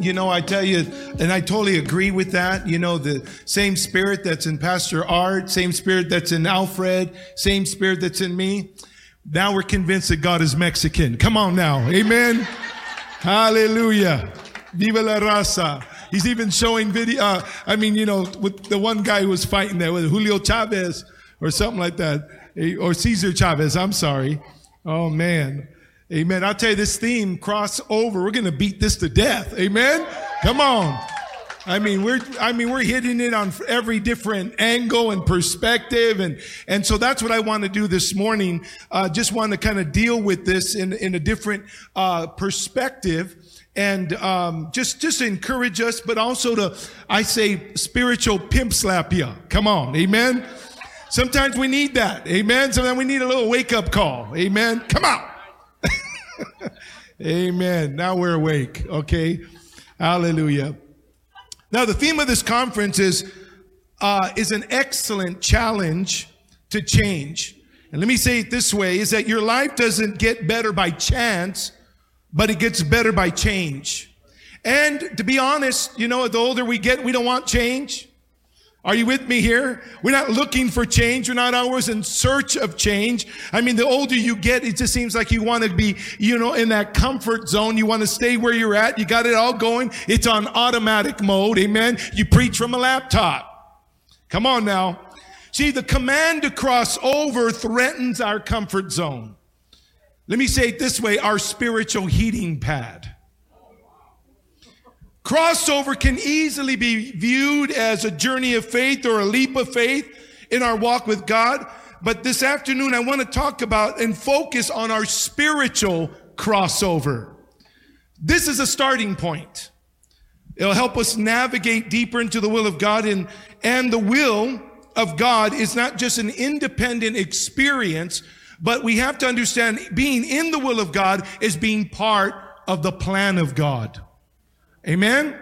You know, I tell you, and I totally agree with that. You know, the same spirit that's in Pastor Art, same spirit that's in Alfred, same spirit that's in me. Now we're convinced that God is Mexican. Come on now. Amen. Hallelujah. Viva la raza. He's even showing video. Uh, I mean, you know, with the one guy who was fighting there with Julio Chavez or something like that, or Cesar Chavez. I'm sorry. Oh man. Amen. I'll tell you this theme cross over. We're going to beat this to death. Amen. Come on. I mean, we're, I mean, we're hitting it on every different angle and perspective. And, and so that's what I want to do this morning. Uh, just want to kind of deal with this in, in a different, uh, perspective and, um, just, just encourage us, but also to, I say, spiritual pimp slap you. Come on. Amen. Sometimes we need that. Amen. Sometimes we need a little wake up call. Amen. Come on. Amen. Now we're awake. Okay. Hallelujah. Now the theme of this conference is uh, is an excellent challenge to change. And let me say it this way: is that your life doesn't get better by chance, but it gets better by change. And to be honest, you know, the older we get, we don't want change. Are you with me here? We're not looking for change. We're not always in search of change. I mean, the older you get, it just seems like you want to be, you know, in that comfort zone. You want to stay where you're at. You got it all going. It's on automatic mode. Amen. You preach from a laptop. Come on now. See, the command to cross over threatens our comfort zone. Let me say it this way, our spiritual heating pad. Crossover can easily be viewed as a journey of faith or a leap of faith in our walk with God. But this afternoon, I want to talk about and focus on our spiritual crossover. This is a starting point. It'll help us navigate deeper into the will of God and, and the will of God is not just an independent experience, but we have to understand being in the will of God is being part of the plan of God. Amen.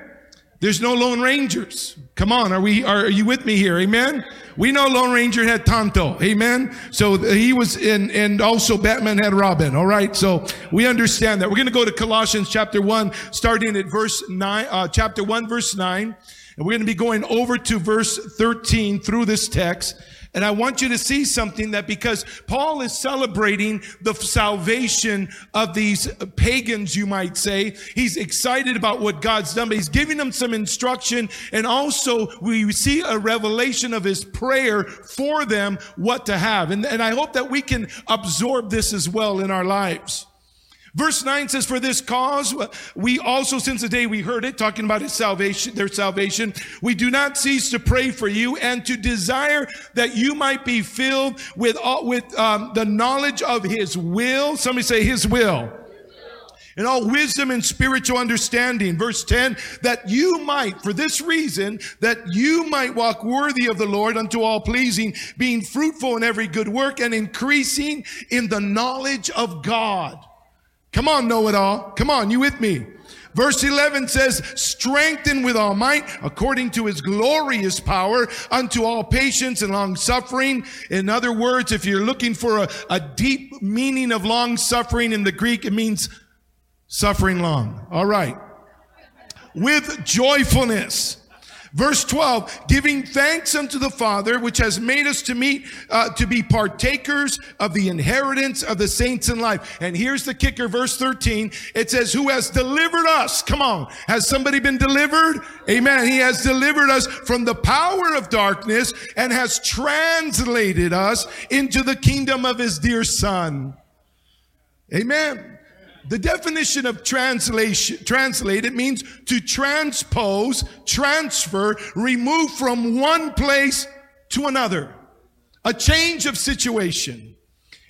There's no Lone Rangers. Come on, are we? Are, you with me here? Amen. We know Lone Ranger had Tonto. Amen. So he was in, and also Batman had Robin. All right. So we understand that. We're going to go to Colossians chapter one, starting at verse nine, uh, chapter one, verse nine, and we're going to be going over to verse thirteen through this text. And I want you to see something that because Paul is celebrating the salvation of these pagans, you might say, he's excited about what God's done, but he's giving them some instruction. And also we see a revelation of his prayer for them, what to have. And, and I hope that we can absorb this as well in our lives. Verse 9 says, For this cause, we also, since the day we heard it, talking about his salvation, their salvation, we do not cease to pray for you and to desire that you might be filled with, all, with um, the knowledge of his will. Somebody say his will. In all wisdom and spiritual understanding. Verse 10, that you might, for this reason, that you might walk worthy of the Lord unto all pleasing, being fruitful in every good work and increasing in the knowledge of God. Come on, know it all. Come on, you with me? Verse 11 says, strengthen with all might according to his glorious power unto all patience and long suffering. In other words, if you're looking for a, a deep meaning of long suffering in the Greek, it means suffering long. All right. With joyfulness. Verse 12, giving thanks unto the Father, which has made us to meet, uh, to be partakers of the inheritance of the saints in life. And here's the kicker, verse 13. It says, who has delivered us. Come on. Has somebody been delivered? Amen. He has delivered us from the power of darkness and has translated us into the kingdom of his dear son. Amen. The definition of translation, translated means to transpose, transfer, remove from one place to another. A change of situation.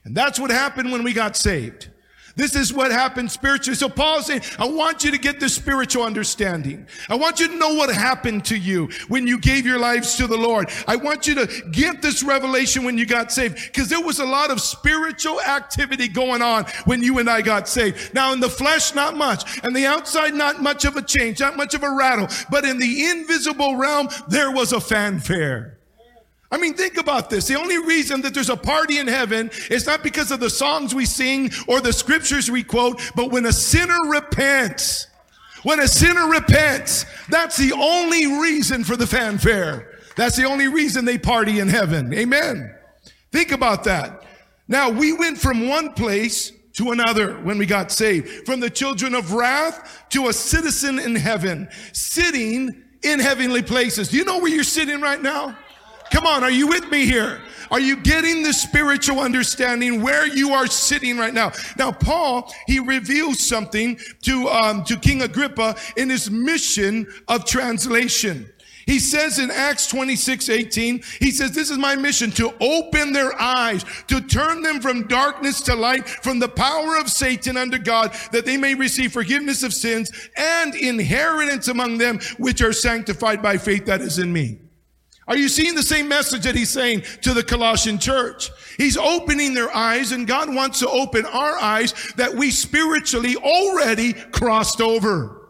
And that's what happened when we got saved. This is what happens spiritually. So Paul's saying, I want you to get this spiritual understanding. I want you to know what happened to you when you gave your lives to the Lord. I want you to get this revelation when you got saved because there was a lot of spiritual activity going on when you and I got saved. Now in the flesh, not much. And the outside, not much of a change, not much of a rattle. But in the invisible realm, there was a fanfare. I mean, think about this. The only reason that there's a party in heaven is not because of the songs we sing or the scriptures we quote, but when a sinner repents, when a sinner repents, that's the only reason for the fanfare. That's the only reason they party in heaven. Amen. Think about that. Now, we went from one place to another when we got saved, from the children of wrath to a citizen in heaven, sitting in heavenly places. Do you know where you're sitting right now? Come on, are you with me here? Are you getting the spiritual understanding where you are sitting right now? Now, Paul, he reveals something to, um, to King Agrippa in his mission of translation. He says in Acts 26, 18, he says, this is my mission to open their eyes, to turn them from darkness to light, from the power of Satan under God, that they may receive forgiveness of sins and inheritance among them which are sanctified by faith that is in me. Are you seeing the same message that he's saying to the Colossian church? He's opening their eyes and God wants to open our eyes that we spiritually already crossed over.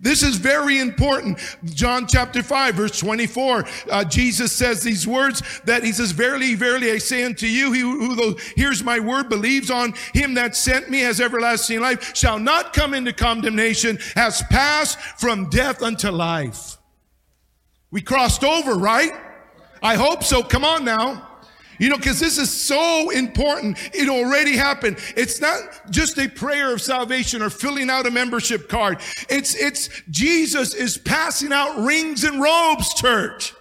This is very important. John chapter 5 verse 24, uh, Jesus says these words that he says, verily, verily, I say unto you, he who hears my word, believes on him that sent me has everlasting life, shall not come into condemnation, has passed from death unto life. We crossed over, right? I hope so. Come on now. You know, because this is so important. It already happened. It's not just a prayer of salvation or filling out a membership card. It's, it's Jesus is passing out rings and robes, church.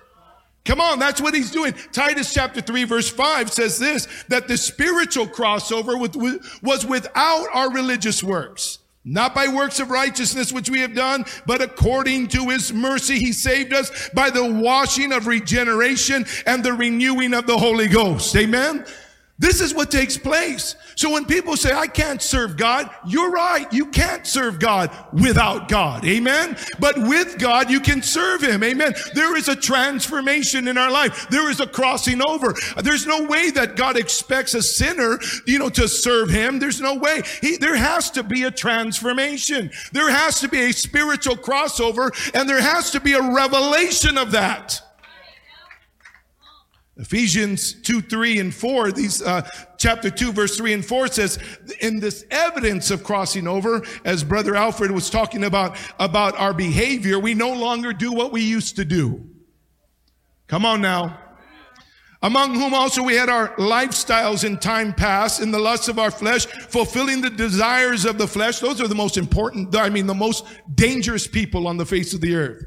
Come on, that's what he's doing. Titus chapter 3 verse 5 says this, that the spiritual crossover with, was without our religious works. Not by works of righteousness which we have done, but according to his mercy, he saved us by the washing of regeneration and the renewing of the Holy Ghost. Amen. This is what takes place. So when people say, I can't serve God, you're right. You can't serve God without God. Amen. But with God, you can serve Him. Amen. There is a transformation in our life. There is a crossing over. There's no way that God expects a sinner, you know, to serve Him. There's no way. He, there has to be a transformation. There has to be a spiritual crossover and there has to be a revelation of that. Ephesians 2, 3, and 4, these, uh, chapter 2, verse 3 and 4 says, in this evidence of crossing over, as Brother Alfred was talking about, about our behavior, we no longer do what we used to do. Come on now. Among whom also we had our lifestyles in time past, in the lusts of our flesh, fulfilling the desires of the flesh. Those are the most important, I mean, the most dangerous people on the face of the earth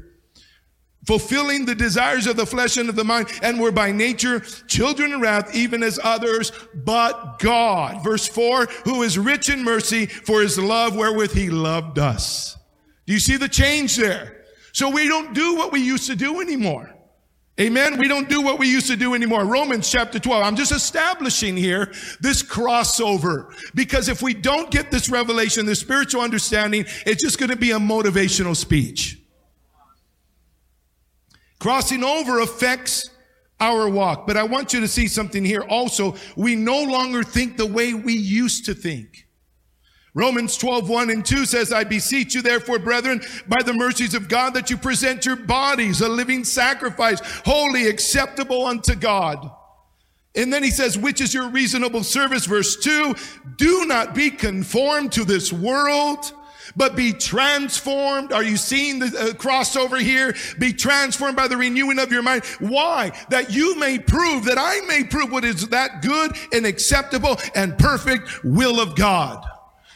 fulfilling the desires of the flesh and of the mind, and were by nature children of wrath, even as others, but God. Verse 4, who is rich in mercy for his love wherewith he loved us. Do you see the change there? So we don't do what we used to do anymore. Amen. We don't do what we used to do anymore. Romans chapter 12. I'm just establishing here this crossover because if we don't get this revelation, this spiritual understanding, it's just going to be a motivational speech. Crossing over affects our walk. But I want you to see something here also. We no longer think the way we used to think. Romans 12, 1 and 2 says, I beseech you therefore, brethren, by the mercies of God, that you present your bodies a living sacrifice, holy, acceptable unto God. And then he says, which is your reasonable service? Verse 2, do not be conformed to this world, but be transformed. Are you seeing the uh, crossover here? Be transformed by the renewing of your mind. Why? That you may prove, that I may prove what is that good and acceptable and perfect will of God.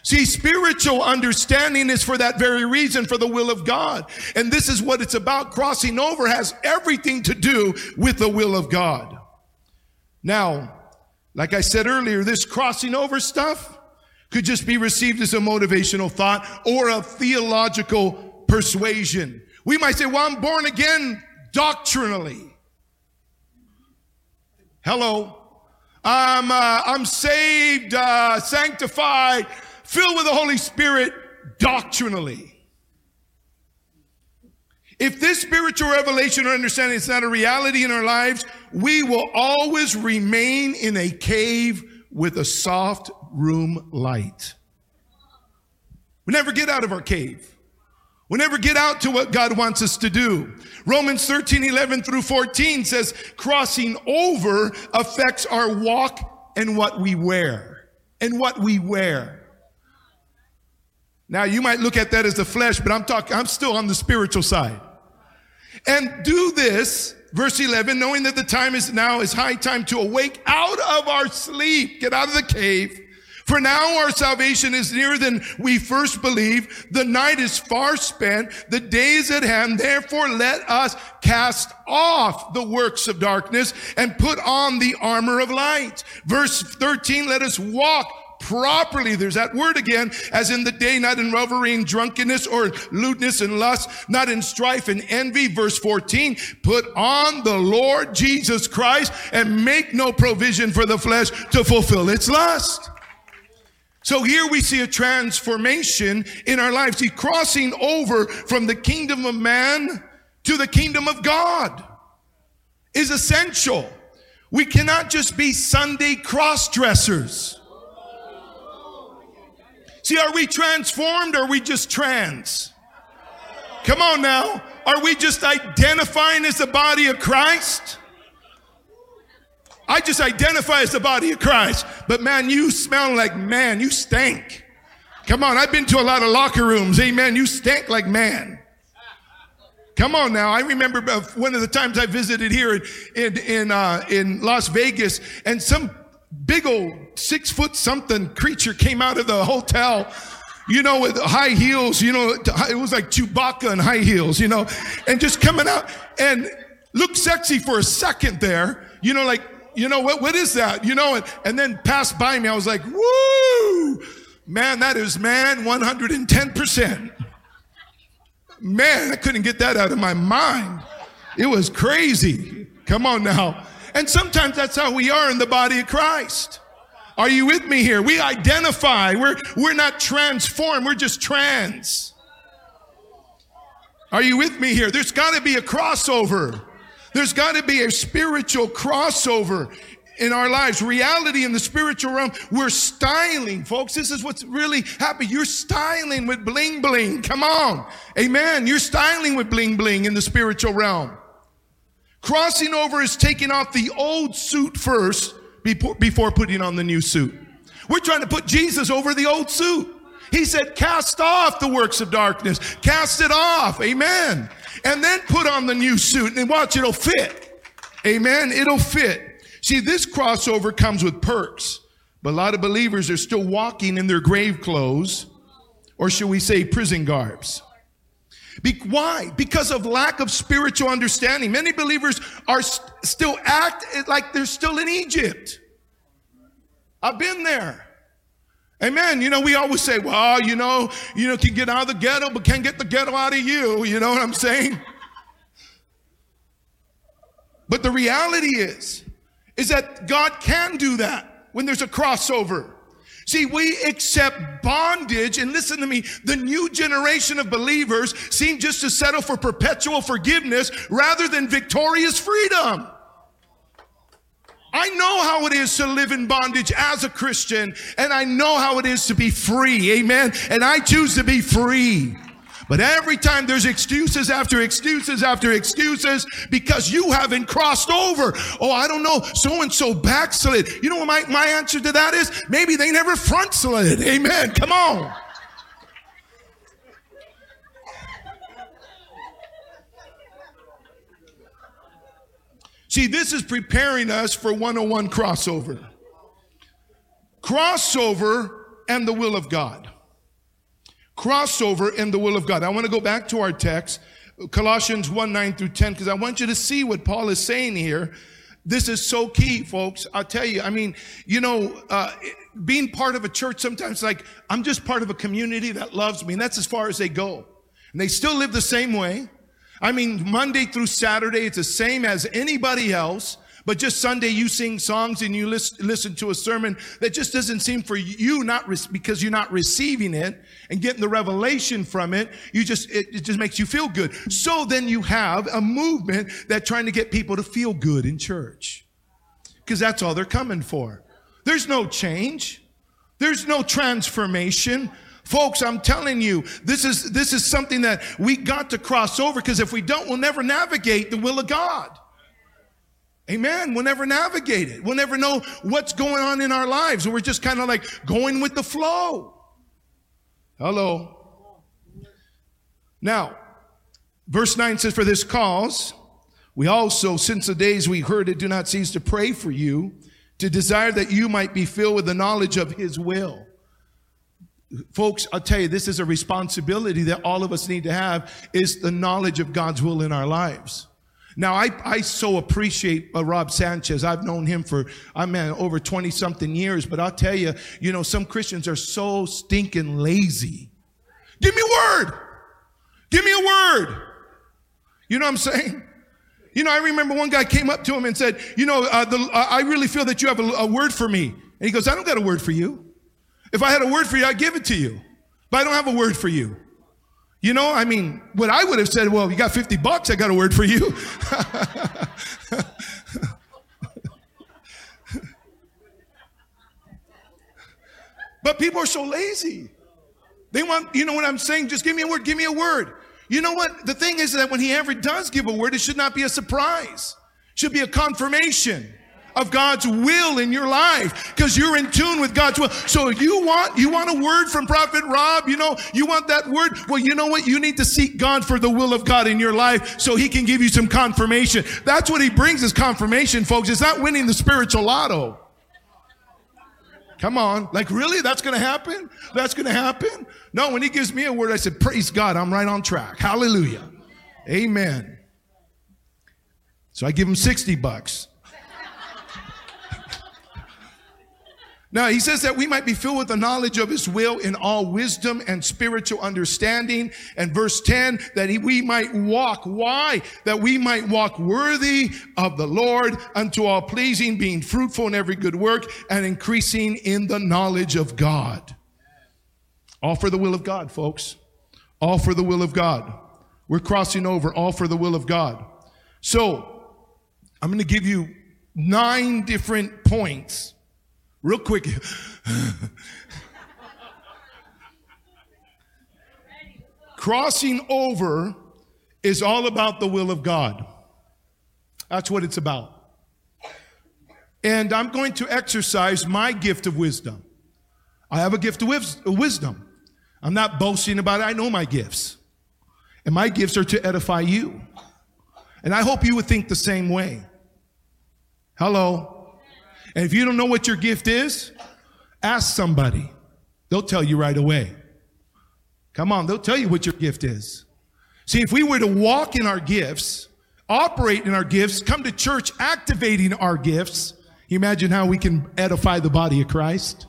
See, spiritual understanding is for that very reason, for the will of God. And this is what it's about. Crossing over has everything to do with the will of God. Now, like I said earlier, this crossing over stuff, could just be received as a motivational thought or a theological persuasion. We might say, well, I'm born again doctrinally. Hello. I'm, uh, I'm saved, uh, sanctified filled with the Holy Spirit doctrinally. If this spiritual revelation or understanding is not a reality in our lives, we will always remain in a cave with a soft room light. We never get out of our cave. We never get out to what God wants us to do. Romans 13, 11 through 14 says crossing over affects our walk and what we wear. And what we wear. Now you might look at that as the flesh, but I'm talking, I'm still on the spiritual side. And do this, verse 11, knowing that the time is now is high time to awake out of our sleep, get out of the cave. For now our salvation is nearer than we first believed. The night is far spent. The day is at hand. Therefore let us cast off the works of darkness and put on the armor of light. Verse 13, let us walk properly. There's that word again, as in the day, not in revelry and drunkenness or lewdness and lust, not in strife and envy. Verse 14, put on the Lord Jesus Christ and make no provision for the flesh to fulfill its lust. So here we see a transformation in our lives. See, crossing over from the kingdom of man to the kingdom of God is essential. We cannot just be Sunday cross dressers. See, are we transformed or are we just trans? Come on now. Are we just identifying as the body of Christ? I just identify as the body of Christ. But man, you smell like man. You stink. Come on. I've been to a lot of locker rooms. Amen. You stink like man. Come on now. I remember one of the times I visited here in, in, in, uh, in Las Vegas and some big old six foot something creature came out of the hotel you know, with high heels, you know, it was like Chewbacca and high heels, you know, and just coming out and looked sexy for a second there, you know, like, you know, what, what is that? You know, and, and then passed by me. I was like, woo, man, that is man 110%. Man, I couldn't get that out of my mind. It was crazy. Come on now. And sometimes that's how we are in the body of Christ. Are you with me here? We identify. We're, we're not transformed. We're just trans. Are you with me here? There's got to be a crossover. There's got to be a spiritual crossover in our lives. Reality in the spiritual realm. We're styling, folks. This is what's really happening. You're styling with bling bling. Come on. Amen. You're styling with bling bling in the spiritual realm. Crossing over is taking off the old suit first before putting on the new suit. We're trying to put Jesus over the old suit. He said, cast off the works of darkness. Cast it off. Amen. And then put on the new suit and watch, it'll fit. Amen. It'll fit. See, this crossover comes with perks, but a lot of believers are still walking in their grave clothes, or should we say prison garbs. Be- why? Because of lack of spiritual understanding. Many believers are st- still act like they're still in Egypt. I've been there. Amen. You know, we always say, well, you know, you know, can get out of the ghetto, but can't get the ghetto out of you. You know what I'm saying? But the reality is, is that God can do that when there's a crossover. See, we accept bondage, and listen to me, the new generation of believers seem just to settle for perpetual forgiveness rather than victorious freedom. I know how it is to live in bondage as a Christian, and I know how it is to be free. Amen. And I choose to be free. But every time there's excuses after excuses after excuses because you haven't crossed over. Oh, I don't know. So and so backslid. You know what my, my answer to that is? Maybe they never frontslid. Amen. Come on. See, this is preparing us for 101 crossover. Crossover and the will of God crossover in the will of God. I want to go back to our text, Colossians 1 9 through 10, because I want you to see what Paul is saying here. This is so key, folks. I'll tell you, I mean, you know, uh, being part of a church sometimes like, I'm just part of a community that loves me, and that's as far as they go. And they still live the same way. I mean, Monday through Saturday, it's the same as anybody else. But just Sunday, you sing songs and you listen, listen to a sermon that just doesn't seem for you, not re- because you're not receiving it and getting the revelation from it. You just, it, it just makes you feel good. So then you have a movement that trying to get people to feel good in church. Because that's all they're coming for. There's no change. There's no transformation. Folks, I'm telling you, this is, this is something that we got to cross over because if we don't, we'll never navigate the will of God. Amen. We'll never navigate it. We'll never know what's going on in our lives. We're just kind of like going with the flow. Hello. Now, verse 9 says, For this cause, we also, since the days we heard it, do not cease to pray for you, to desire that you might be filled with the knowledge of his will. Folks, I'll tell you, this is a responsibility that all of us need to have is the knowledge of God's will in our lives. Now, I, I so appreciate uh, Rob Sanchez. I've known him for, I mean, over 20 something years, but I'll tell you, you know, some Christians are so stinking lazy. Give me a word. Give me a word. You know what I'm saying? You know, I remember one guy came up to him and said, you know, uh, the, uh, I really feel that you have a, a word for me. And he goes, I don't got a word for you. If I had a word for you, I'd give it to you. But I don't have a word for you. You know, I mean, what I would have said, well, you got 50 bucks, I got a word for you. but people are so lazy. They want, you know what I'm saying? Just give me a word, give me a word. You know what? The thing is that when he ever does give a word, it should not be a surprise. It should be a confirmation of God's will in your life because you're in tune with God's will. So you want, you want a word from Prophet Rob, you know, you want that word. Well, you know what? You need to seek God for the will of God in your life so he can give you some confirmation. That's what he brings is confirmation, folks. It's not winning the spiritual lotto. Come on. Like, really? That's going to happen? That's going to happen? No, when he gives me a word, I said, Praise God, I'm right on track. Hallelujah. Amen. So I give him 60 bucks. Now, he says that we might be filled with the knowledge of his will in all wisdom and spiritual understanding. And verse 10, that we might walk. Why? That we might walk worthy of the Lord unto all pleasing, being fruitful in every good work and increasing in the knowledge of God. All for the will of God, folks. All for the will of God. We're crossing over all for the will of God. So, I'm going to give you nine different points real quick. Crossing over is all about the will of God. That's what it's about. And I'm going to exercise my gift of wisdom. I have a gift of wisdom. I'm not boasting about it. I know my gifts. And my gifts are to edify you. And I hope you would think the same way. Hello. And if you don't know what your gift is, ask somebody. They'll tell you right away. Come on, they'll tell you what your gift is. See, if we were to walk in our gifts, operate in our gifts, come to church activating our gifts, imagine how we can edify the body of Christ?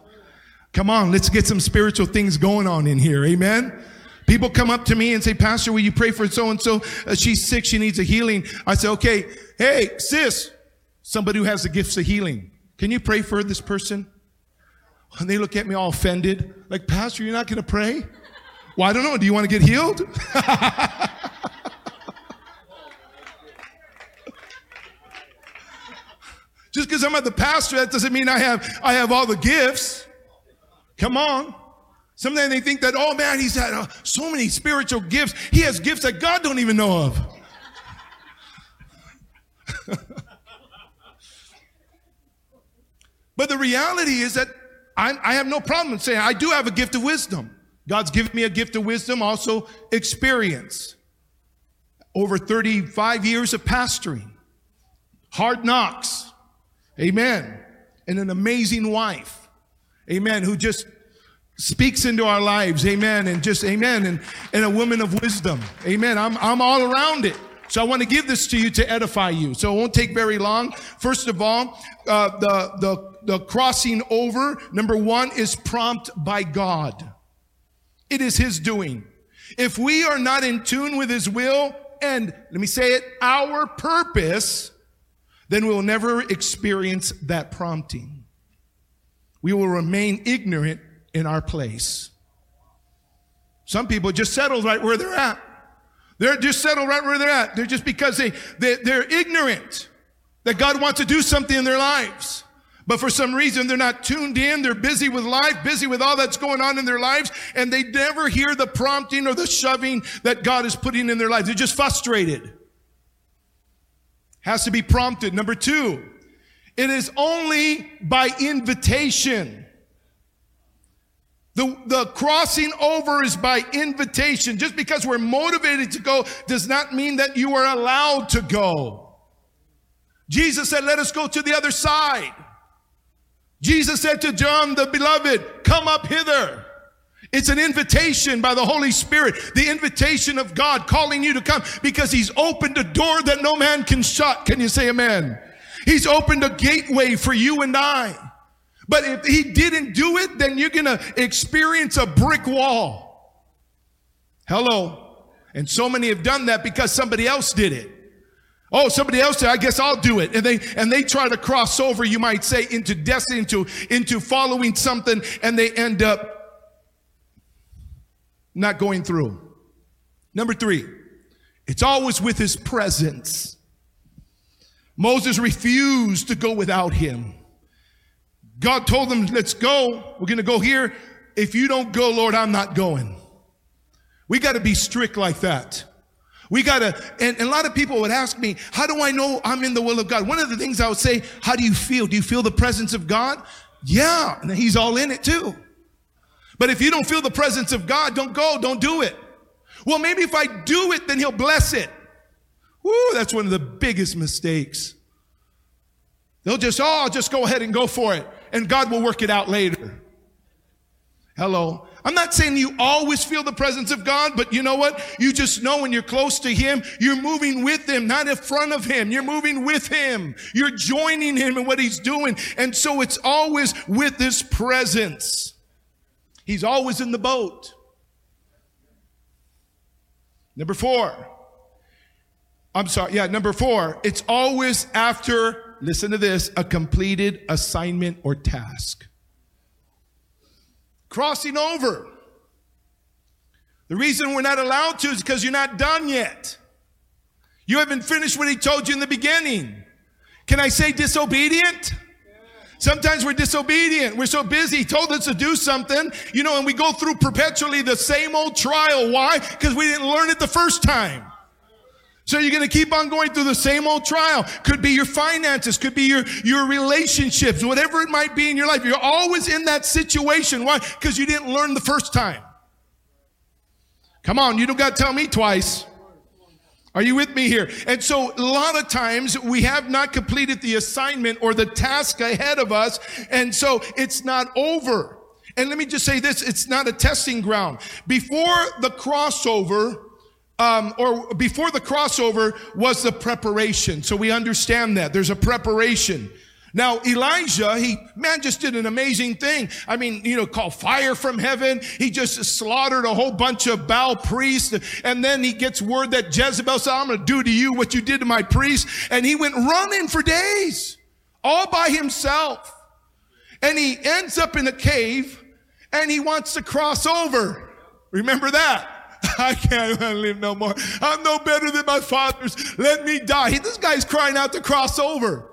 Come on, let's get some spiritual things going on in here. Amen. People come up to me and say, Pastor, will you pray for so and so? She's sick. She needs a healing. I say, okay. Hey, sis, somebody who has the gifts of healing. Can you pray for this person? And they look at me all offended, like, Pastor, you're not going to pray? Well, I don't know. Do you want to get healed? Just because I'm at the pastor, that doesn't mean I have I have all the gifts. Come on. Sometimes they think that, oh man, he's had uh, so many spiritual gifts. He has gifts that God don't even know of. But the reality is that I, I have no problem saying I do have a gift of wisdom. God's given me a gift of wisdom, also experience. Over 35 years of pastoring, hard knocks, amen, and an amazing wife, amen, who just speaks into our lives, amen, and just amen, and, and a woman of wisdom, amen. I'm, I'm all around it. So I want to give this to you to edify you. So it won't take very long. First of all, uh, the, the, the crossing over, number one, is prompt by God. It is His doing. If we are not in tune with His will and, let me say it, our purpose, then we will never experience that prompting. We will remain ignorant in our place. Some people just settle right where they're at. They're just settled right where they're at. They're just because they, they, they're ignorant that God wants to do something in their lives. But for some reason, they're not tuned in. They're busy with life, busy with all that's going on in their lives, and they never hear the prompting or the shoving that God is putting in their lives. They're just frustrated. Has to be prompted. Number two, it is only by invitation. The, the crossing over is by invitation. Just because we're motivated to go does not mean that you are allowed to go. Jesus said, let us go to the other side. Jesus said to John the beloved, come up hither. It's an invitation by the Holy Spirit, the invitation of God calling you to come because He's opened a door that no man can shut. Can you say amen? He's opened a gateway for you and I. But if He didn't do it, then you're going to experience a brick wall. Hello. And so many have done that because somebody else did it. Oh, somebody else said, I guess I'll do it. And they, and they try to cross over, you might say, into destiny, into, into following something, and they end up not going through. Number three, it's always with his presence. Moses refused to go without him. God told them, let's go. We're going to go here. If you don't go, Lord, I'm not going. We got to be strict like that. We gotta, and, and, a lot of people would ask me, how do I know I'm in the will of God? One of the things I would say, how do you feel? Do you feel the presence of God? Yeah, and he's all in it too. But if you don't feel the presence of God, don't go, don't do it. Well, maybe if I do it, then he'll bless it. Woo, that's one of the biggest mistakes. They'll just, oh, just go ahead and go for it, and God will work it out later. Hello. I'm not saying you always feel the presence of God, but you know what? You just know when you're close to Him, you're moving with Him, not in front of Him. You're moving with Him. You're joining Him in what He's doing. And so it's always with His presence. He's always in the boat. Number four. I'm sorry. Yeah, number four. It's always after, listen to this, a completed assignment or task. Crossing over. The reason we're not allowed to is because you're not done yet. You haven't finished what he told you in the beginning. Can I say disobedient? Sometimes we're disobedient. We're so busy. He told us to do something, you know, and we go through perpetually the same old trial. Why? Because we didn't learn it the first time. So you're going to keep on going through the same old trial. Could be your finances, could be your, your relationships, whatever it might be in your life. You're always in that situation. Why? Because you didn't learn the first time. Come on, you don't got to tell me twice. Are you with me here? And so a lot of times we have not completed the assignment or the task ahead of us. And so it's not over. And let me just say this. It's not a testing ground. Before the crossover, um, or before the crossover was the preparation. So we understand that there's a preparation. Now, Elijah, he, man, just did an amazing thing. I mean, you know, called fire from heaven. He just slaughtered a whole bunch of Baal priests. And then he gets word that Jezebel said, I'm going to do to you what you did to my priests. And he went running for days, all by himself. And he ends up in a cave and he wants to cross over. Remember that? I can't live no more. I'm no better than my fathers. Let me die. He, this guy's crying out to cross over.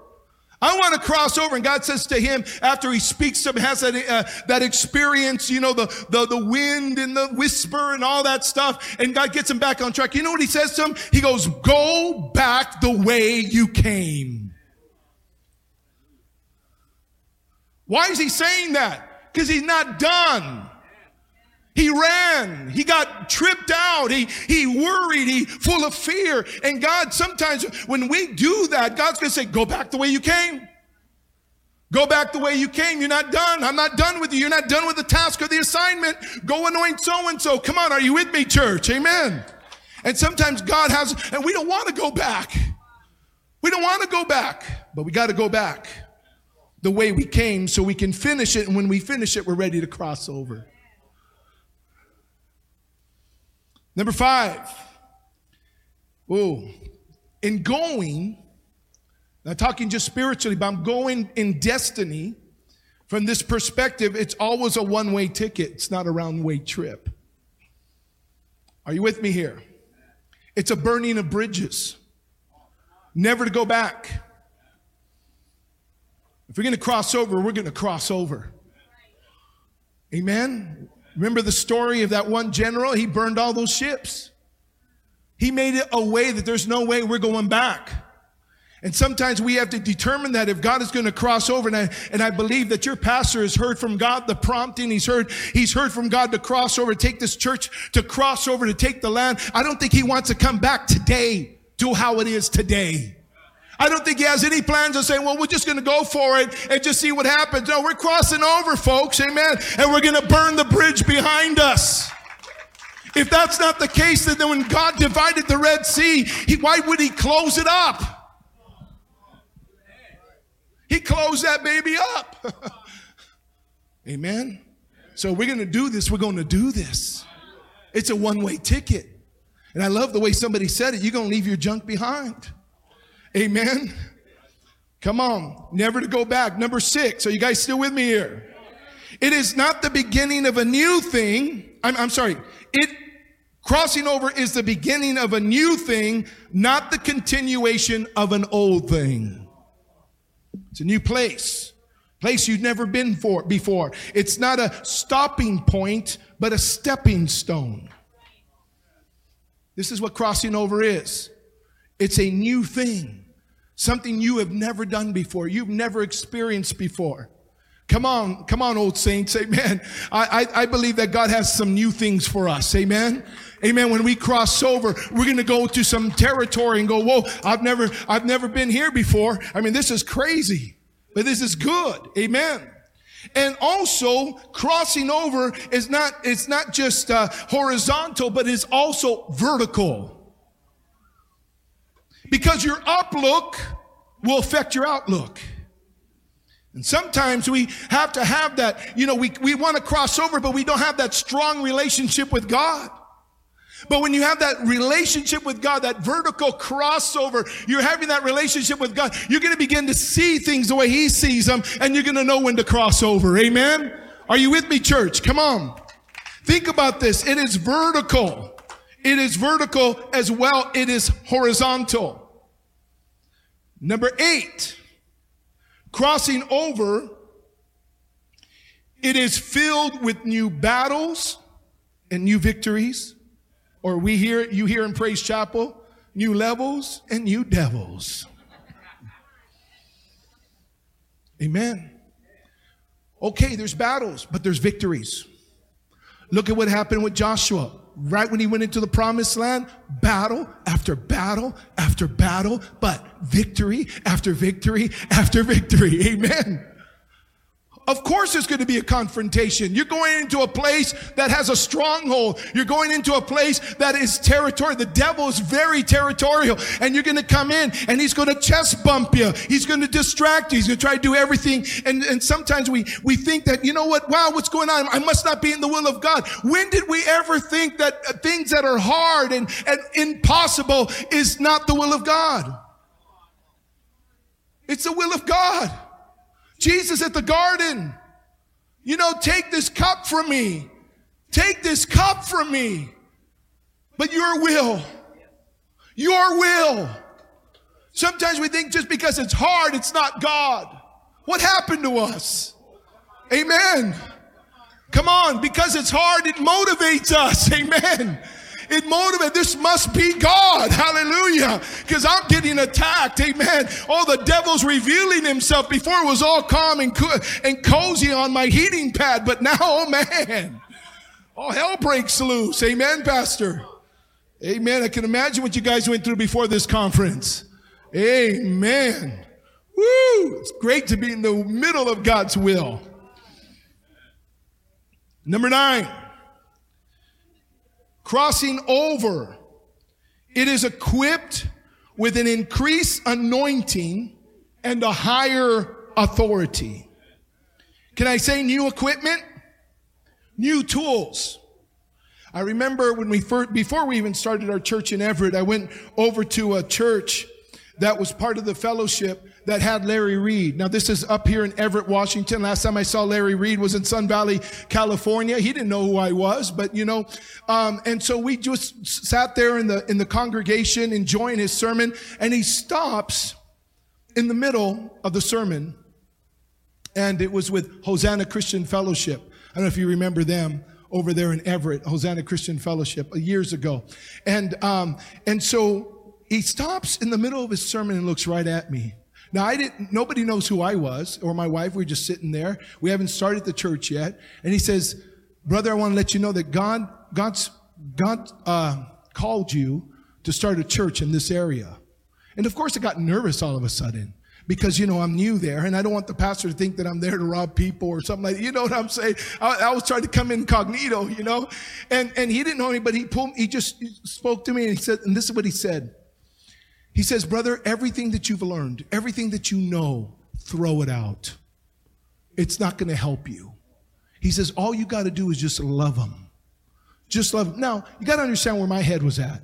I want to cross over. And God says to him, after he speaks to him, has that, uh, that experience, you know, the, the, the wind and the whisper and all that stuff. And God gets him back on track. You know what he says to him? He goes, go back the way you came. Why is he saying that? Because he's not done. He ran. He got tripped out. He, he worried. He full of fear. And God, sometimes when we do that, God's going to say, go back the way you came. Go back the way you came. You're not done. I'm not done with you. You're not done with the task or the assignment. Go anoint so and so. Come on. Are you with me, church? Amen. And sometimes God has, and we don't want to go back. We don't want to go back, but we got to go back the way we came so we can finish it. And when we finish it, we're ready to cross over. Number five. Oh, in going, Not talking just spiritually, but I'm going in destiny. From this perspective, it's always a one way ticket. It's not a round way trip. Are you with me here? It's a burning of bridges, never to go back. If we're going to cross over, we're going to cross over. Amen. Remember the story of that one general? He burned all those ships. He made it a way that there's no way we're going back. And sometimes we have to determine that if God is going to cross over, and I, and I believe that your pastor has heard from God the prompting. He's heard, he's heard from God to cross over, take this church to cross over, to take the land. I don't think he wants to come back today to how it is today. I don't think he has any plans of saying, well, we're just going to go for it and just see what happens. No, we're crossing over, folks. Amen. And we're going to burn the bridge behind us. If that's not the case, then when God divided the Red Sea, he, why would he close it up? He closed that baby up. Amen. So we're going to do this. We're going to do this. It's a one way ticket. And I love the way somebody said it. You're going to leave your junk behind. Amen. Come on. Never to go back. Number six. Are you guys still with me here? It is not the beginning of a new thing. I'm, I'm sorry. It crossing over is the beginning of a new thing, not the continuation of an old thing. It's a new place, place you've never been for before. It's not a stopping point, but a stepping stone. This is what crossing over is. It's a new thing, something you have never done before, you've never experienced before. Come on, come on, old saints. Amen. I, I, I, believe that God has some new things for us. Amen. Amen. When we cross over, we're going to go to some territory and go, whoa, I've never, I've never been here before. I mean, this is crazy, but this is good. Amen. And also crossing over is not, it's not just uh, horizontal, but it's also vertical. Because your outlook will affect your outlook. And sometimes we have to have that, you know, we, we want to cross over, but we don't have that strong relationship with God. But when you have that relationship with God, that vertical crossover, you're having that relationship with God, you're going to begin to see things the way He sees them, and you're going to know when to cross over. Amen? Are you with me, church? Come on. Think about this. It is vertical. It is vertical as well. It is horizontal. Number eight crossing over, it is filled with new battles and new victories. Or we hear, you hear in Praise Chapel, new levels and new devils. Amen. Okay, there's battles, but there's victories. Look at what happened with Joshua. Right when he went into the promised land, battle after battle after battle, but victory after victory after victory. Amen. Of course there's going to be a confrontation. You're going into a place that has a stronghold. You're going into a place that is territory. The devil is very territorial and you're going to come in and he's going to chest bump you. He's going to distract you. He's going to try to do everything. And, and sometimes we, we think that, you know what? Wow, what's going on? I must not be in the will of God. When did we ever think that uh, things that are hard and, and impossible is not the will of God? It's the will of God. Jesus at the garden, you know, take this cup from me. Take this cup from me. But your will, your will. Sometimes we think just because it's hard, it's not God. What happened to us? Amen. Come on, because it's hard, it motivates us. Amen. It motivates. This must be God. Hallelujah. Because I'm getting attacked. Amen. Oh, the devil's revealing himself. Before it was all calm and, co- and cozy on my heating pad. But now, oh man. All hell breaks loose. Amen, Pastor. Amen. I can imagine what you guys went through before this conference. Amen. Woo! It's great to be in the middle of God's will. Number nine crossing over. It is equipped with an increased anointing and a higher authority. Can I say new equipment? New tools. I remember when we first, before we even started our church in Everett, I went over to a church that was part of the fellowship that had Larry Reed. Now this is up here in Everett, Washington. Last time I saw Larry Reed was in Sun Valley, California. He didn't know who I was, but you know, um, and so we just sat there in the in the congregation enjoying his sermon, and he stops in the middle of the sermon, and it was with Hosanna Christian Fellowship. I don't know if you remember them over there in Everett, Hosanna Christian Fellowship, uh, years ago, and um, and so he stops in the middle of his sermon and looks right at me. Now I didn't, nobody knows who I was or my wife. We are just sitting there. We haven't started the church yet. And he says, brother, I want to let you know that God, God's, God, uh, called you to start a church in this area. And of course I got nervous all of a sudden because, you know, I'm new there and I don't want the pastor to think that I'm there to rob people or something like that. You know what I'm saying? I, I was trying to come incognito, you know, and, and he didn't know me, but he pulled, he just spoke to me and he said, and this is what he said. He says, brother, everything that you've learned, everything that you know, throw it out. It's not going to help you. He says, all you got to do is just love them. Just love them. Now, you got to understand where my head was at.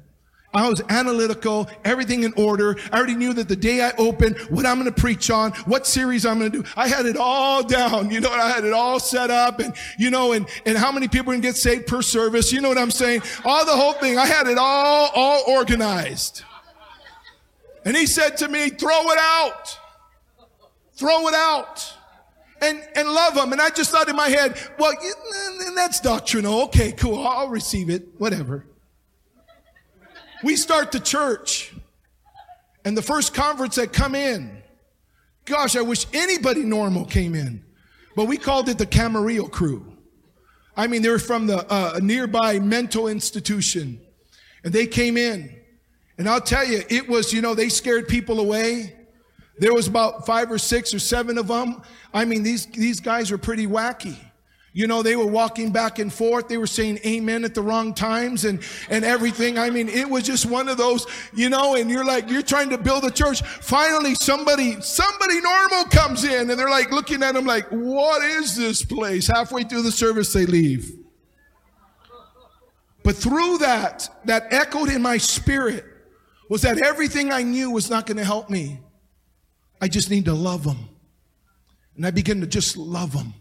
I was analytical, everything in order. I already knew that the day I opened, what I'm going to preach on, what series I'm going to do. I had it all down, you know, I had it all set up and, you know, and, and how many people can get saved per service. You know what I'm saying? All the whole thing. I had it all, all organized. And he said to me, throw it out. Throw it out. And, and love them. And I just thought in my head, well, that's doctrinal. Okay, cool. I'll receive it. Whatever. We start the church. And the first converts that come in, gosh, I wish anybody normal came in. But we called it the Camarillo crew. I mean, they were from the uh, nearby mental institution. And they came in. And I'll tell you, it was, you know, they scared people away. There was about five or six or seven of them. I mean, these, these guys were pretty wacky. You know, they were walking back and forth. They were saying amen at the wrong times and, and everything. I mean, it was just one of those, you know, and you're like, you're trying to build a church. Finally, somebody, somebody normal comes in and they're like looking at them like, what is this place? Halfway through the service, they leave. But through that, that echoed in my spirit was that everything I knew was not going to help me. I just need to love them. And I began to just love them,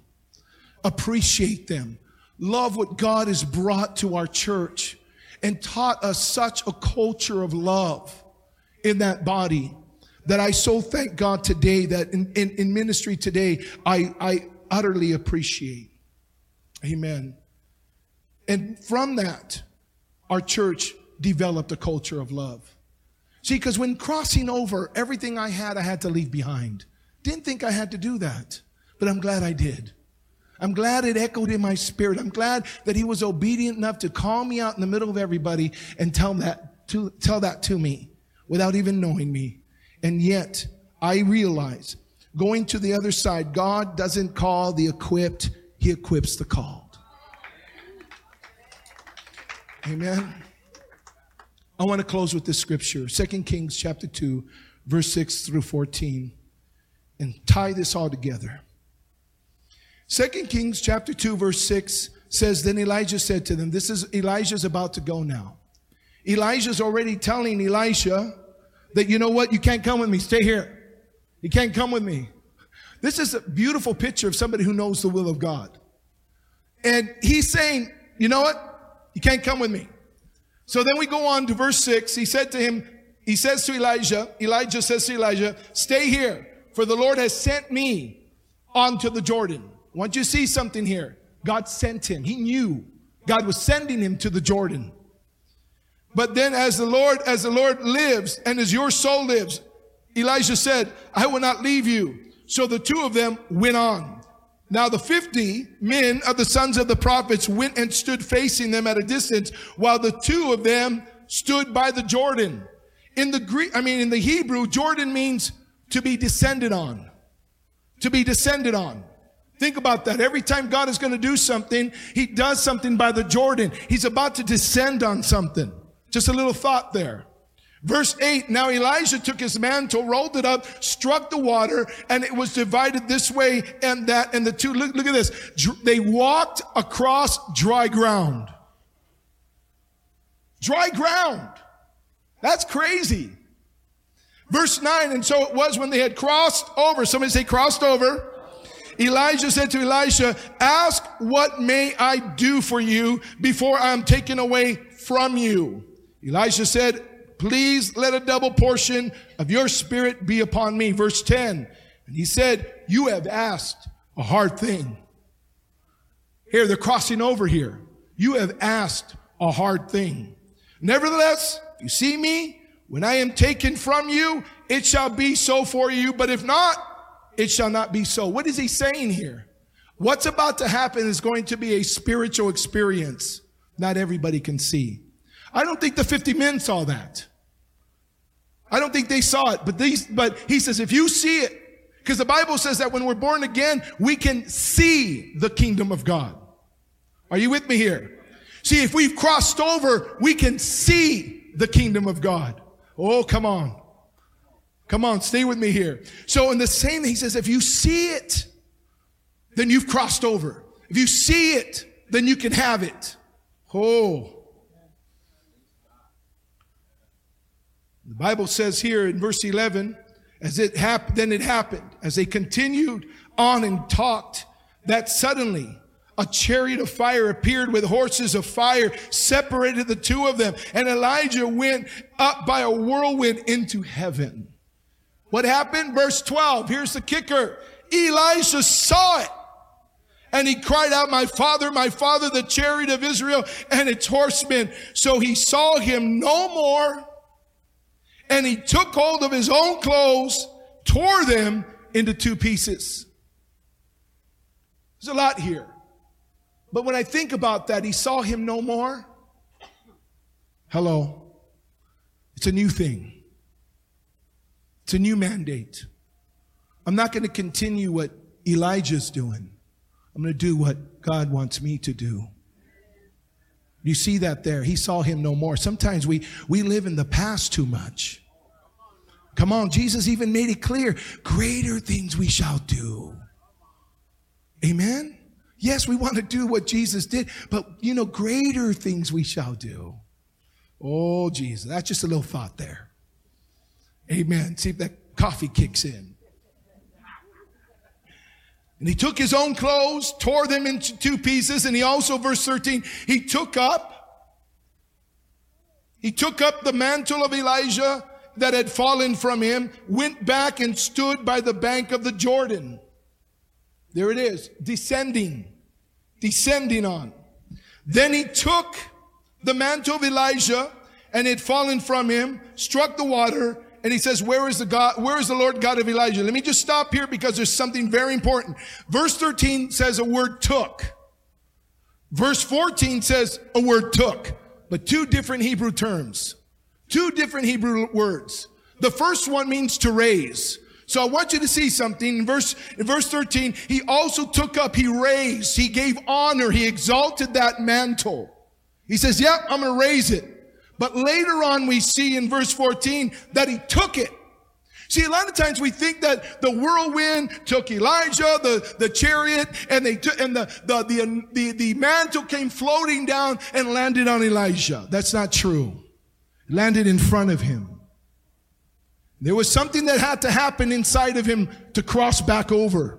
appreciate them, love what God has brought to our church and taught us such a culture of love in that body that I so thank God today that in, in, in ministry today, I, I utterly appreciate. Amen. And from that, our church developed a culture of love. See, because when crossing over, everything I had, I had to leave behind. Didn't think I had to do that, but I'm glad I did. I'm glad it echoed in my spirit. I'm glad that he was obedient enough to call me out in the middle of everybody and tell that to, tell that to me without even knowing me. And yet I realize going to the other side, God doesn't call the equipped, he equips the called. Amen. I want to close with this scripture, 2 Kings chapter 2, verse 6 through 14, and tie this all together. 2 Kings chapter 2, verse 6 says, Then Elijah said to them, This is Elijah's about to go now. Elijah's already telling Elisha that, you know what, you can't come with me, stay here. You can't come with me. This is a beautiful picture of somebody who knows the will of God. And he's saying, you know what? You can't come with me. So then we go on to verse 6. He said to him, he says to Elijah, Elijah says to Elijah, stay here, for the Lord has sent me onto the Jordan. Want you see something here? God sent him. He knew God was sending him to the Jordan. But then as the Lord, as the Lord lives and as your soul lives, Elijah said, I will not leave you. So the two of them went on. Now the 50 men of the sons of the prophets went and stood facing them at a distance while the two of them stood by the Jordan. In the Greek, I mean, in the Hebrew, Jordan means to be descended on. To be descended on. Think about that. Every time God is going to do something, He does something by the Jordan. He's about to descend on something. Just a little thought there. Verse 8, now Elijah took his mantle, rolled it up, struck the water, and it was divided this way and that. And the two, look, look at this. They walked across dry ground. Dry ground. That's crazy. Verse 9, and so it was when they had crossed over. Somebody say crossed over. Elijah said to Elisha, ask what may I do for you before I am taken away from you. Elisha said, please let a double portion of your spirit be upon me. Verse 10. And he said, you have asked a hard thing. Here, they're crossing over here. You have asked a hard thing. Nevertheless, you see me, when I am taken from you, it shall be so for you. But if not, it shall not be so. What is he saying here? What's about to happen is going to be a spiritual experience. Not everybody can see. I don't think the 50 men saw that. I don't think they saw it, but these, but he says, if you see it, because the Bible says that when we're born again, we can see the kingdom of God. Are you with me here? See, if we've crossed over, we can see the kingdom of God. Oh, come on. Come on, stay with me here. So in the same, he says, if you see it, then you've crossed over. If you see it, then you can have it. Oh. The Bible says here in verse 11, as it happened, then it happened, as they continued on and talked, that suddenly a chariot of fire appeared with horses of fire, separated the two of them, and Elijah went up by a whirlwind into heaven. What happened? Verse 12. Here's the kicker. Elisha saw it. And he cried out, my father, my father, the chariot of Israel and its horsemen. So he saw him no more. And he took hold of his own clothes, tore them into two pieces. There's a lot here. But when I think about that, he saw him no more. Hello. It's a new thing. It's a new mandate. I'm not going to continue what Elijah's doing. I'm going to do what God wants me to do. You see that there. He saw him no more. Sometimes we, we live in the past too much. Come on, Jesus even made it clear greater things we shall do. Amen? Yes, we want to do what Jesus did, but you know, greater things we shall do. Oh, Jesus. That's just a little thought there. Amen. See if that coffee kicks in. And he took his own clothes, tore them into two pieces, and he also, verse 13, he took up, he took up the mantle of Elijah that had fallen from him, went back and stood by the bank of the Jordan. There it is, descending, descending on. Then he took the mantle of Elijah and it fallen from him, struck the water, and he says, where is the God, where is the Lord God of Elijah? Let me just stop here because there's something very important. Verse 13 says a word took. Verse 14 says a word took, but two different Hebrew terms. Two different Hebrew words. The first one means to raise. So I want you to see something in verse, in verse 13. He also took up, he raised, he gave honor, he exalted that mantle. He says, yep, I'm going to raise it. But later on, we see in verse 14 that he took it. See, a lot of times we think that the whirlwind took Elijah, the, the chariot, and they took, and the, the, the, the, the mantle came floating down and landed on Elijah. That's not true. It landed in front of him. There was something that had to happen inside of him to cross back over.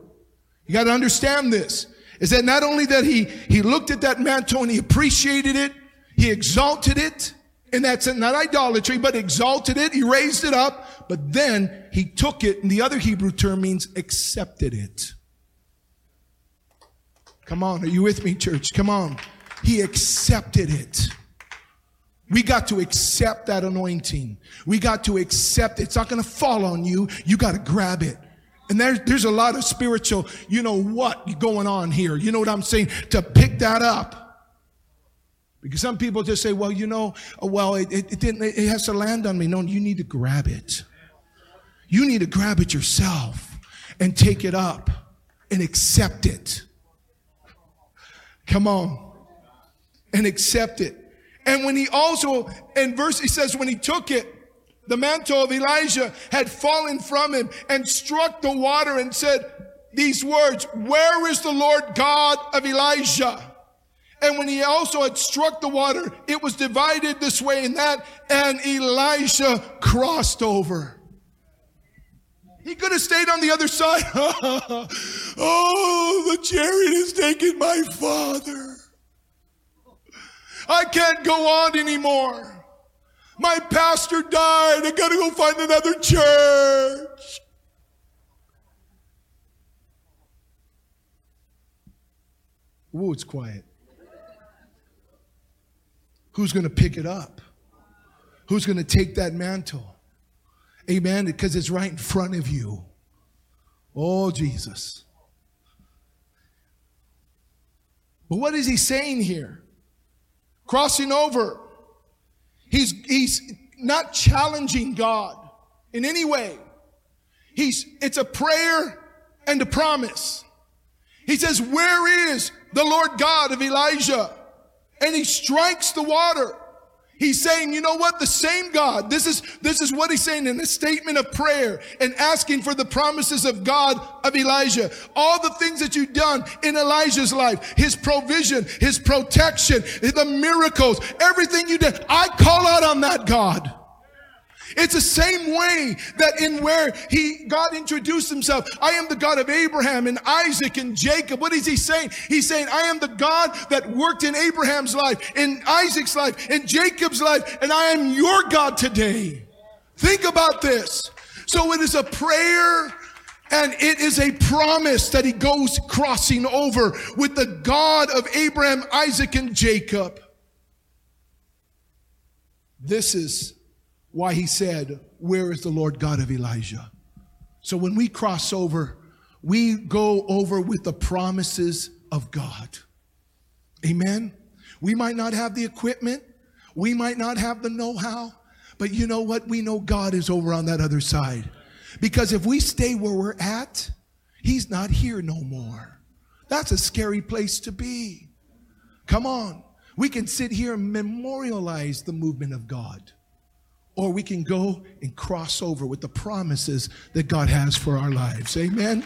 You got to understand this. Is that not only that he, he looked at that mantle and he appreciated it, he exalted it, and that's not idolatry, but exalted it. He raised it up, but then he took it, and the other Hebrew term means accepted it. Come on, are you with me, church? Come on. He accepted it. We got to accept that anointing. We got to accept it. It's not going to fall on you. You got to grab it. And there's, there's a lot of spiritual, you know what going on here. You know what I'm saying? To pick that up. Because some people just say, well, you know, well, it, it, it, didn't, it has to land on me. No, you need to grab it. You need to grab it yourself and take it up and accept it. Come on. And accept it. And when he also, in verse, he says, when he took it, the mantle of Elijah had fallen from him and struck the water and said these words, where is the Lord God of Elijah? And when he also had struck the water, it was divided this way and that, and Elisha crossed over. He could have stayed on the other side. oh, the chariot has taken my father. I can't go on anymore. My pastor died. I got to go find another church. Ooh, it's quiet. Who's going to pick it up? Who's going to take that mantle? Amen. Because it's right in front of you. Oh, Jesus. But what is he saying here? Crossing over. He's, he's not challenging God in any way. He's, it's a prayer and a promise. He says, Where is the Lord God of Elijah? And he strikes the water. He's saying, you know what? The same God. This is, this is what he's saying in a statement of prayer and asking for the promises of God of Elijah. All the things that you've done in Elijah's life, his provision, his protection, the miracles, everything you did. I call out on that God. It's the same way that in where he, God introduced himself. I am the God of Abraham and Isaac and Jacob. What is he saying? He's saying, I am the God that worked in Abraham's life, in Isaac's life, in Jacob's life, and I am your God today. Think about this. So it is a prayer and it is a promise that he goes crossing over with the God of Abraham, Isaac, and Jacob. This is why he said, Where is the Lord God of Elijah? So when we cross over, we go over with the promises of God. Amen. We might not have the equipment, we might not have the know how, but you know what? We know God is over on that other side. Because if we stay where we're at, He's not here no more. That's a scary place to be. Come on. We can sit here and memorialize the movement of God or we can go and cross over with the promises that God has for our lives. Amen.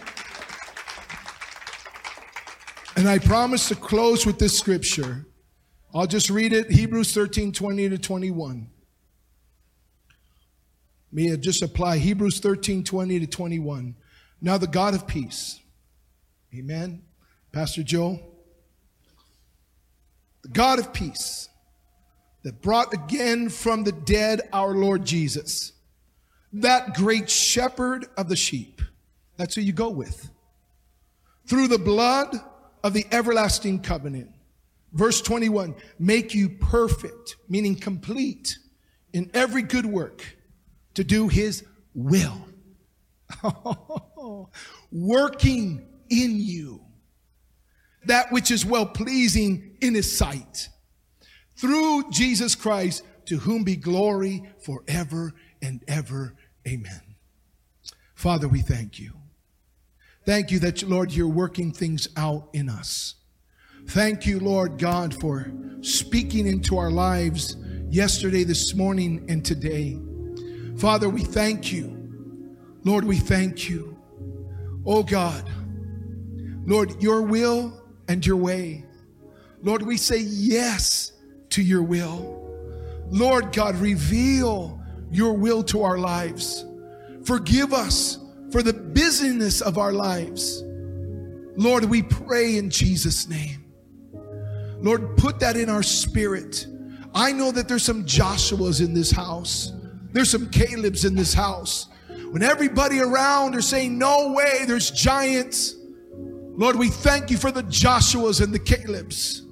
And I promise to close with this scripture. I'll just read it Hebrews 13 20 to 21. May I just apply Hebrews 13 20 to 21. Now, the God of peace, amen. Pastor Joe, the God of peace that brought again from the dead our Lord Jesus, that great shepherd of the sheep. That's who you go with. Through the blood of the everlasting covenant. Verse 21 make you perfect, meaning complete in every good work to do his will. Working in you that which is well pleasing in his sight through Jesus Christ, to whom be glory forever and ever. Amen. Father, we thank you. Thank you that, Lord, you're working things out in us. Thank you, Lord God, for speaking into our lives yesterday, this morning, and today. Father, we thank you. Lord, we thank you. Oh God, Lord, your will and your way. Lord, we say yes to your will. Lord God, reveal your will to our lives. Forgive us for the busyness of our lives. Lord, we pray in Jesus' name. Lord, put that in our spirit. I know that there's some Joshuas in this house. There's some Caleb's in this house. When everybody around are saying, No way, there's giants. Lord, we thank you for the Joshuas and the Caleb's.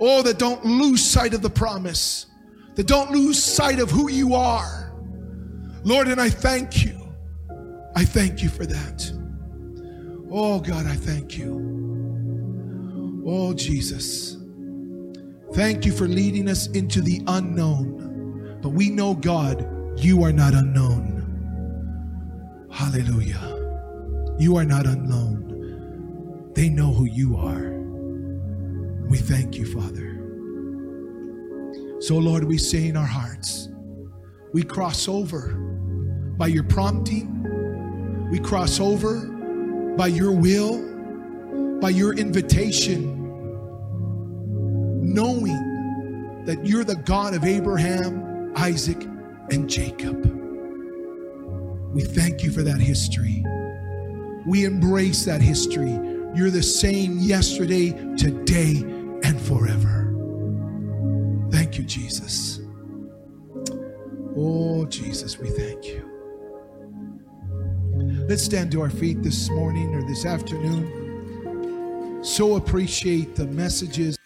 Oh, that don't lose sight of the promise, that don't lose sight of who you are. Lord, and I thank you. I thank you for that. Oh, God, I thank you. Oh, Jesus. Thank you for leading us into the unknown. But we know, God, you are not unknown. Hallelujah. You are not unknown. They know who you are. We thank you, Father. So, Lord, we say in our hearts, we cross over by your prompting, we cross over by your will, by your invitation, knowing that you're the God of Abraham, Isaac, and Jacob. We thank you for that history. We embrace that history. You're the same yesterday, today, and forever. Thank you, Jesus. Oh, Jesus, we thank you. Let's stand to our feet this morning or this afternoon. So appreciate the messages.